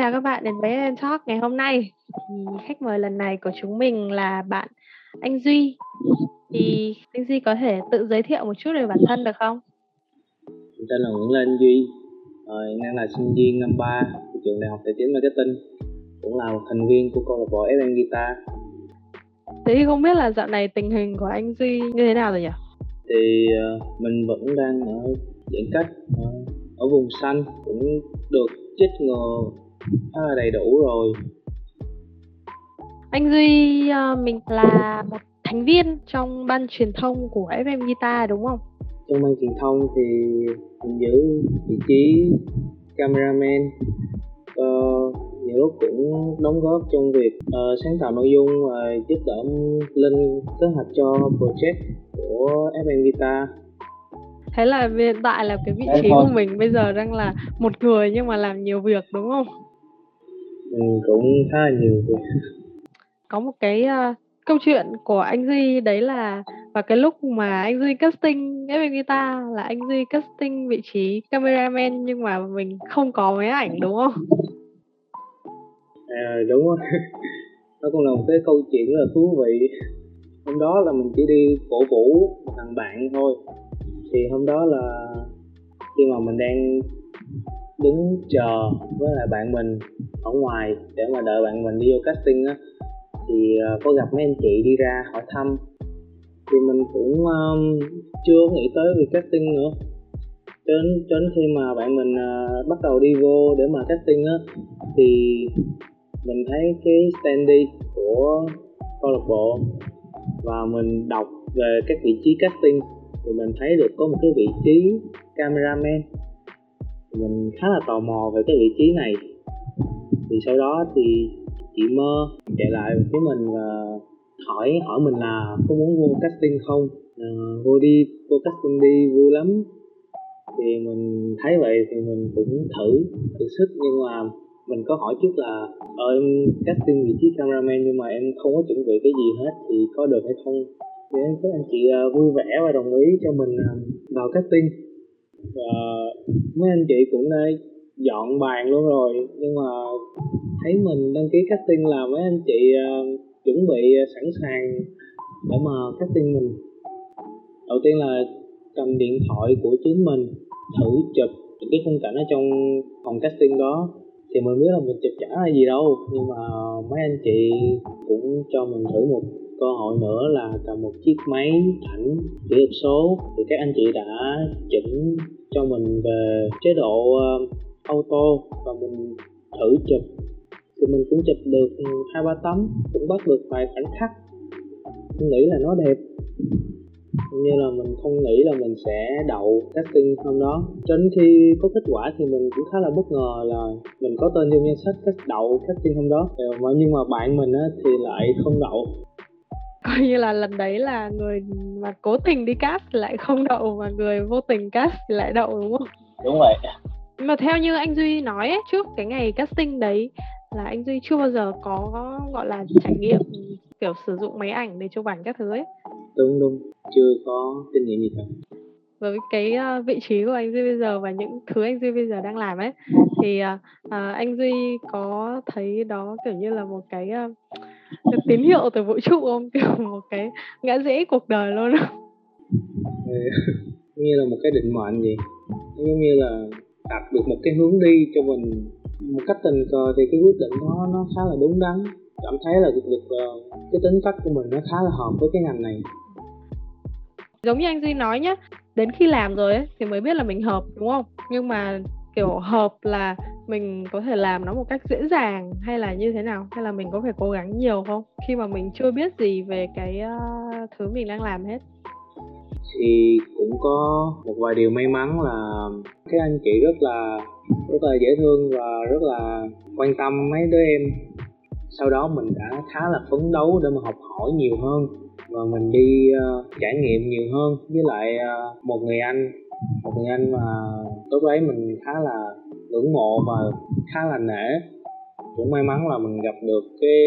chào các bạn đến với Em Talk ngày hôm nay. Thì khách mời lần này của chúng mình là bạn anh Duy. Thì anh Duy có thể tự giới thiệu một chút về bản thân được không? Mình tên là Nguyễn Lê Anh Duy, ờ, hiện đang là sinh viên năm 3 của trường Đại học Tài chính Marketing, cũng là một thành viên của câu lạc bộ FM Guitar. Thế thì không biết là dạo này tình hình của anh Duy như thế nào rồi nhỉ? Thì uh, mình vẫn đang ở giãn cách uh, ở vùng xanh cũng được chích ngừa khá là đầy đủ rồi. Anh Duy uh, mình là một thành viên trong ban truyền thông của FM Guitar đúng không? Trong ban truyền thông thì mình giữ vị trí cameraman. Uh, nhiều lúc cũng đóng góp trong việc uh, sáng tạo nội dung và giúp đỡ lên kế hoạch cho project của FM Guitar. Thế là hiện tại là cái vị trí của mình bây giờ đang là một người nhưng mà làm nhiều việc đúng không ừ, cũng khá là nhiều việc có một cái uh, câu chuyện của anh Duy đấy là vào cái lúc mà anh Duy casting FM Guitar là anh Duy casting vị trí cameraman nhưng mà mình không có máy ảnh đúng không? À đúng rồi. Nó cũng là một cái câu chuyện rất là thú vị. Hôm đó là mình chỉ đi cổ vũ một thằng bạn thôi thì hôm đó là khi mà mình đang đứng chờ với lại bạn mình ở ngoài để mà đợi bạn mình đi vô casting á. Thì ờ, có gặp mấy anh chị đi ra hỏi thăm. Thì mình cũng um, chưa nghĩ tới việc casting nữa. Cho đến, cho đến khi mà bạn mình uh, bắt đầu đi vô để mà casting á thì mình thấy cái standy của câu lạc bộ và mình đọc về các vị trí casting thì mình thấy được có một cái vị trí cameraman mình khá là tò mò về cái vị trí này. Thì sau đó thì chị mơ chạy lại với mình và hỏi hỏi mình là có muốn vô casting không? À, vô đi vô casting đi vui lắm. Thì mình thấy vậy thì mình cũng thử thử sức. Nhưng mà mình có hỏi trước là ờ em casting vị trí cameraman nhưng mà em không có chuẩn bị cái gì hết thì có được hay không? Thì các anh chị à, vui vẻ và đồng ý cho mình à, vào casting và mấy anh chị cũng đã dọn bàn luôn rồi nhưng mà thấy mình đăng ký casting là mấy anh chị uh, chuẩn bị sẵn sàng để mà casting mình. Đầu tiên là cầm điện thoại của chính mình thử chụp những cái khung cảnh ở trong phòng casting đó. Thì mình biết là mình chụp chả là gì đâu nhưng mà mấy anh chị cũng cho mình thử một cơ hội nữa là cầm một chiếc máy ảnh kỹ thuật số. Thì các anh chị đã chỉnh cho mình về chế độ uh, auto và mình thử chụp. Thì mình cũng chụp được hai ba tấm cũng bắt được vài khoảnh khắc. Mình nghĩ là nó đẹp. Như là mình không nghĩ là mình sẽ đậu casting hôm đó. Cho đến khi có kết quả thì mình cũng khá là bất ngờ là mình có tên trong danh sách cách đậu casting hôm đó. Ờ, nhưng mà bạn mình á, thì lại không đậu coi như là lần đấy là người mà cố tình đi cast lại không đậu và người vô tình cast thì lại đậu đúng không? Đúng vậy. Mà theo như anh duy nói ấy, trước cái ngày casting đấy là anh duy chưa bao giờ có gọi là trải nghiệm kiểu sử dụng máy ảnh để chụp ảnh các thứ ấy. Đúng đúng. Chưa có kinh nghiệm gì cả. Với cái uh, vị trí của anh Duy bây giờ và những thứ anh Duy bây giờ đang làm ấy thì uh, anh Duy có thấy đó kiểu như là một cái uh, cái tín hiệu từ vũ trụ không? Kiểu một cái ngã rẽ cuộc đời luôn. Như là một cái định mệnh gì. Giống như là đặt được một cái hướng đi cho mình một cách tình cờ thì cái quyết định đó nó khá là đúng đắn. Cảm thấy là được, được uh, cái tính cách của mình nó khá là hợp với cái ngành này. Giống như anh duy nói nhá đến khi làm rồi ấy thì mới biết là mình hợp đúng không? Nhưng mà kiểu hợp là mình có thể làm nó một cách dễ dàng hay là như thế nào? Hay là mình có phải cố gắng nhiều không? Khi mà mình chưa biết gì về cái uh, thứ mình đang làm hết. Thì cũng có một vài điều may mắn là các anh chị rất là rất là dễ thương và rất là quan tâm mấy đứa em. Sau đó mình đã khá là phấn đấu để mà học hỏi nhiều hơn và mình đi uh, trải nghiệm nhiều hơn. Với lại uh, một người anh một người anh mà lúc đấy mình khá là ngưỡng mộ và khá là nể. Cũng may mắn là mình gặp được cái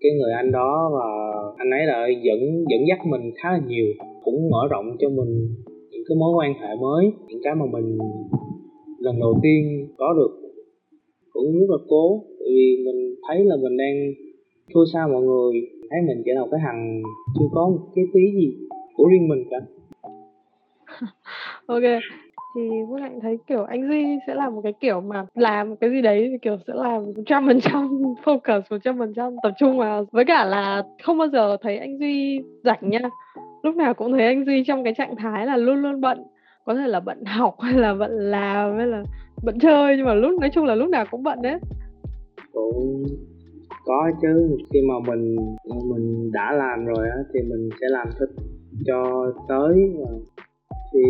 cái người anh đó và anh ấy đã dẫn dẫn dắt mình khá là nhiều, cũng mở rộng cho mình những cái mối quan hệ mới. Những cái mà mình lần đầu tiên có được cũng rất là cố, tại vì mình thấy là mình đang thua xa mọi người. Thấy mình chỉ là một cái thằng chưa có một cái tí gì của riêng mình cả. Ok thì Quốc Hạnh thấy, kiểu, anh Duy sẽ là một cái kiểu mà làm cái gì đấy thì, kiểu, sẽ làm một trăm phần trăm, focus một trăm phần trăm, tập trung vào. Với cả là không bao giờ thấy anh Duy rảnh nha. Lúc nào cũng thấy anh Duy trong cái trạng thái là luôn luôn bận. Có thể là bận học, hay là bận làm, hay là bận chơi, nhưng mà lúc, nói chung là lúc nào cũng bận đấy. Cũng có chứ. Khi mà mình mình đã làm rồi á, thì mình sẽ làm thích cho tới ờ, thì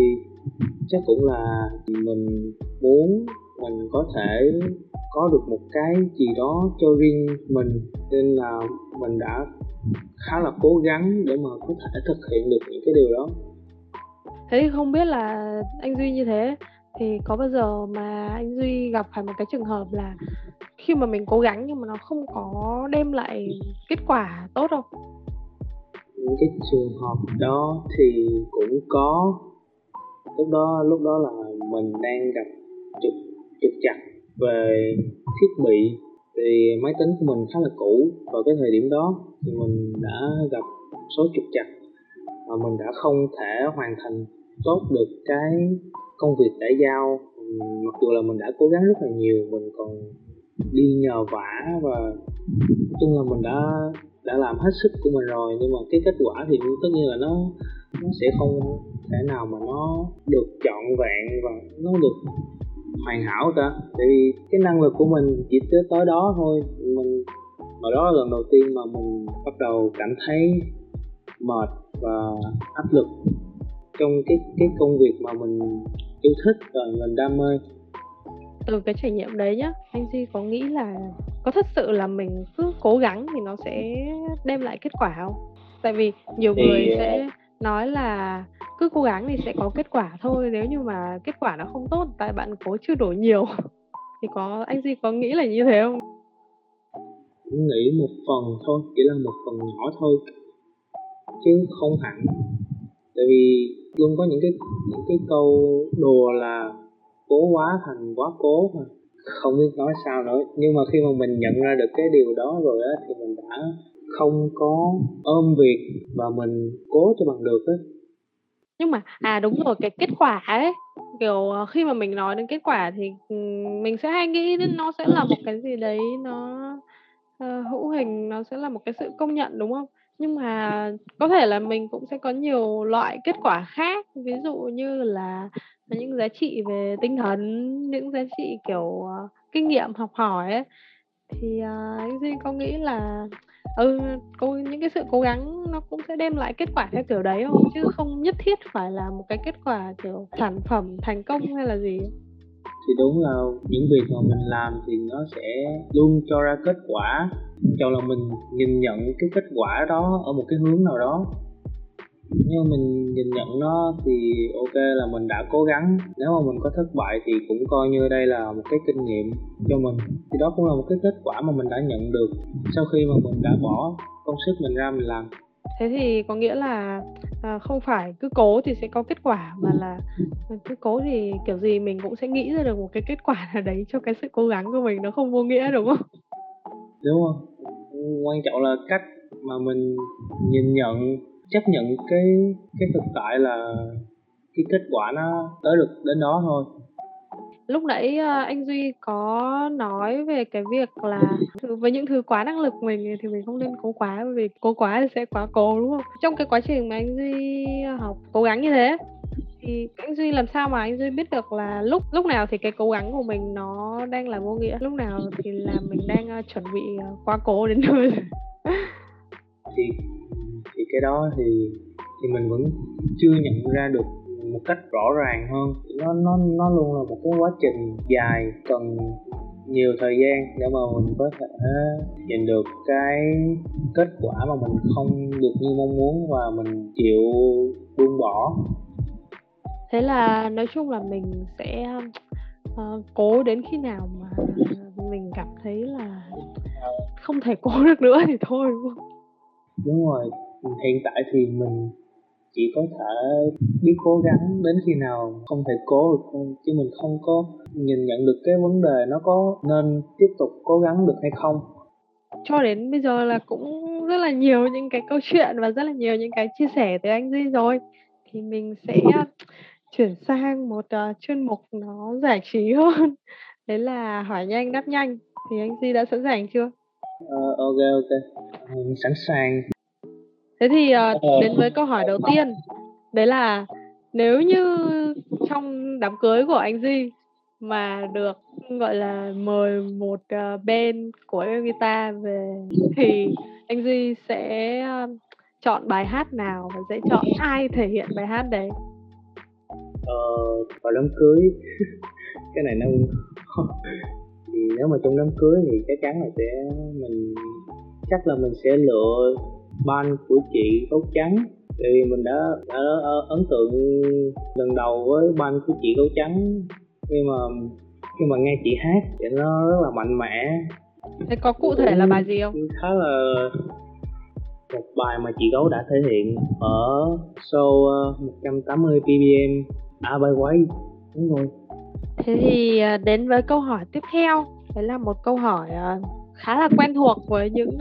chắc cũng là mình muốn mình có thể có được một cái gì đó cho riêng mình. Nên là mình đã khá là cố gắng để mà có thể thực hiện được những cái điều đó. Thế thì không biết là anh duy như thế thì có bao giờ mà anh duy gặp phải một cái trường hợp là khi mà mình cố gắng nhưng mà nó không có đem lại kết quả tốt không? Những cái trường hợp đó thì cũng có lúc đó lúc đó là mình đang gặp trục trục chặt về thiết bị. Thì máy tính của mình khá là cũ. Vào cái thời điểm đó thì mình đã gặp số trục chặt và mình đã không thể hoàn thành tốt được cái công việc đã giao. Mặc dù là mình đã cố gắng rất là nhiều, mình còn đi nhờ vả và nói chung là mình đã đã làm hết sức của mình rồi. Nhưng mà cái kết quả thì tất nhiên là nó nó sẽ không thể nào mà nó được trọn vẹn và nó được hoàn hảo cả tại vì cái năng lực của mình chỉ tới tới đó thôi. Mình mà đó là lần đầu tiên mà mình bắt đầu cảm thấy mệt và áp lực trong cái cái công việc mà mình yêu thích và mình đam mê. Từ cái trải nghiệm đấy nhá anh duy có nghĩ là có thật sự là mình cứ cố gắng thì nó sẽ đem lại kết quả không? Tại vì nhiều thì... người sẽ nói là cứ cố gắng thì sẽ có kết quả thôi, nếu như mà kết quả nó không tốt tại bạn cố chưa đổi nhiều thì có, anh duy có nghĩ là như thế không? Cũng nghĩ một phần thôi, chỉ là một phần nhỏ thôi, chứ không hẳn. Tại vì luôn có những cái những cái câu đùa là cố quá thành quá cố mà, không biết nói sao nữa. Nhưng mà khi mà mình nhận ra được cái điều đó rồi á, thì mình đã không có ôm việc và mình cố cho bằng được á. Nhưng mà à đúng rồi cái kết quả ấy kiểu ờ, khi mà mình nói đến kết quả thì ừ, mình sẽ hay nghĩ đến nó sẽ là một cái gì đấy nó uh, hữu hình nó sẽ là một cái sự công nhận đúng không? Nhưng mà có thể là mình cũng sẽ có nhiều loại kết quả khác ví dụ như là những giá trị về tinh thần những giá trị kiểu uh, kinh nghiệm học hỏi ấy. Thì uh, anh duy có nghĩ là ừ cô những cái sự cố gắng nó cũng sẽ đem lại kết quả theo kiểu đấy không chứ không nhất thiết phải là một cái kết quả kiểu sản phẩm thành công hay là gì. Thì đúng là những việc mà mình làm thì nó sẽ luôn cho ra kết quả. Cho là mình nhìn nhận cái kết quả đó ở một cái hướng nào đó nhưng mình nhìn nhận nó thì ok là mình đã cố gắng. Nếu mà mình có thất bại thì cũng coi như đây là một cái kinh nghiệm cho mình. Thì đó cũng là một cái kết quả mà mình đã nhận được sau khi mà mình đã bỏ công sức mình ra mình làm. Thế thì có nghĩa là à, không phải cứ cố thì sẽ có kết quả mà là cứ cố thì kiểu gì mình cũng sẽ nghĩ ra được một cái kết quả nào đấy cho cái sự cố gắng của mình nó không vô nghĩa đúng không? Đúng không? Quan trọng là cách mà mình nhìn nhận chấp nhận cái cái thực tại là cái kết quả nó tới được đến đó thôi. Lúc nãy ờ, anh duy có nói về cái việc là với những thứ quá năng lực mình thì mình không nên cố quá bởi vì cố quá thì sẽ quá cố đúng không? Trong cái quá trình mà anh duy học cố gắng như thế thì anh duy làm sao mà anh duy biết được là lúc lúc nào thì cái cố gắng của mình nó đang là vô nghĩa lúc nào thì là mình đang uh, chuẩn bị uh, quá cố đến nơi. Thì cái đó thì thì mình vẫn chưa nhận ra được một cách rõ ràng hơn. Nó nó nó luôn là một cái quá trình dài cần nhiều thời gian để mà mình có thể nhìn được cái kết quả mà mình không được như mong muốn và mình chịu buông bỏ. Thế là nói chung là mình sẽ uh, cố đến khi nào mà mình cảm thấy là không thể cố được nữa thì thôi đúng không? Đúng rồi hiện tại thì mình chỉ có thể biết cố gắng đến khi nào không thể cố được thôi chứ mình không có nhìn nhận được cái vấn đề nó có nên tiếp tục cố gắng được hay không. Cho đến bây giờ là cũng rất là nhiều những cái câu chuyện và rất là nhiều những cái chia sẻ từ anh Duy rồi. Thì mình sẽ chuyển sang một uh, chuyên mục nó giải trí hơn. Đấy là hỏi nhanh đáp nhanh. Thì anh Duy đã sẵn sàng chưa? Uh, ok ok. Mình sẵn sàng thế thì uh, đến với câu hỏi đầu tiên. Đấy là nếu như trong đám cưới của anh Duy mà được gọi là mời một uh, band của em guitar về thì anh Duy sẽ uh, chọn bài hát nào và sẽ chọn ai thể hiện bài hát đấy? Ờ vào đám cưới. Cái này nó thì nếu mà trong đám cưới thì chắc chắn là sẽ mình chắc là mình sẽ lựa ban của chị gấu trắng. Tại vì mình đã, đã ấn tượng lần đầu với ban của chị gấu trắng. Khi mà khi mà nghe chị hát thì nó rất là mạnh mẽ. Thế có cụ thể là bài gì không? Khá là một bài mà chị gấu đã thể hiện ở show 180 ppm à bài quay. Đúng rồi. Thế thì à, đến với câu hỏi tiếp theo. Đấy là một câu hỏi khá là quen thuộc với những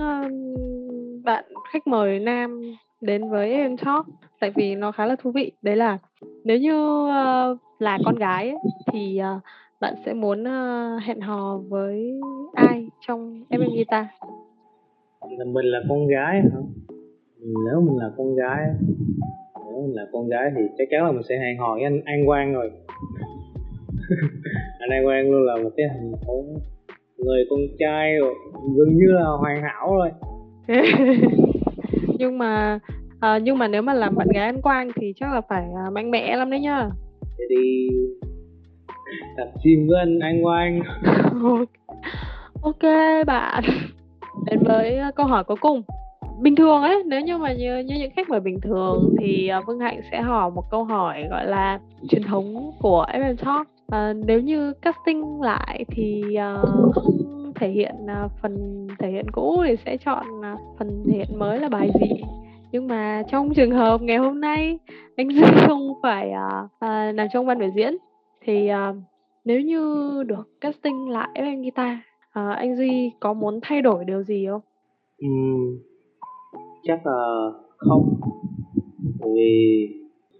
bạn khách mời nam đến với em talk tại vì nó khá là thú vị. Đấy là nếu như ờ, là con gái ấy, thì ờ, bạn sẽ muốn ờ, hẹn hò với ai trong em guitar? Là mình là con gái hả? Nếu mình là con gái nếu mình là con gái thì chắc chắn là mình sẽ hẹn hò với anh An Quang rồi. Anh An Quang luôn là một cái hình mẫu người con trai rồi gần như là hoàn hảo rồi. nhưng mà à, nhưng mà nếu mà làm bạn gái anh Quang thì chắc là phải à, mạnh mẽ lắm đấy nhá. Để đi tập gym với anh An Quang. Ok. Bạn. Đến với câu hỏi cuối cùng. Bình thường ấy nếu như mà như, như những khách mời bình thường thì uh, Vương Hạnh sẽ hỏi một câu hỏi gọi là truyền thống của FM Talk. Uh, nếu như casting lại thì uh, thể hiện à, phần thể hiện cũ thì sẽ chọn à, phần thể hiện mới là bài gì nhưng mà trong trường hợp ngày hôm nay anh Duy không phải uh, uh, nằm trong ban biểu diễn thì uh, nếu như được casting lại anh guitar uh, anh Duy có muốn thay đổi điều gì không? Ừ, chắc là không bởi vì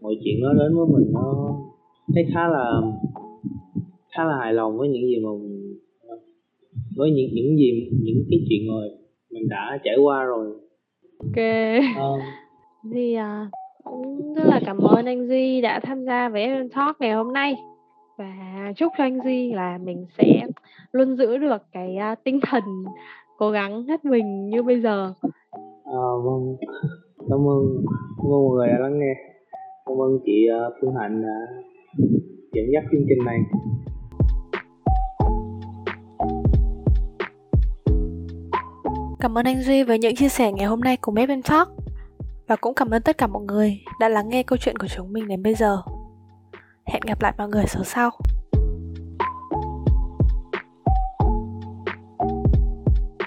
mọi chuyện nó đến với mình nó thấy khá là khá là hài lòng với những gì mà mình, với những những gì những cái chuyện rồi mình đã trải qua rồi ok à. thì à, cũng rất là cảm ơn anh Duy đã tham gia với Aaron Talk ngày hôm nay và chúc cho anh Duy là mình sẽ luôn giữ được cái uh, tinh thần cố gắng hết mình như bây giờ À, vâng, cảm ơn, cảm ơn mọi người đã lắng nghe. Cảm ơn chị ờ, Phương Hạnh đã dẫn dắt chương trình này. Cảm ơn anh Duy với những chia sẻ ngày hôm nay cùng Maven Talk và cũng cảm ơn tất cả mọi người đã lắng nghe câu chuyện của chúng mình đến bây giờ. Hẹn gặp lại mọi người số sau.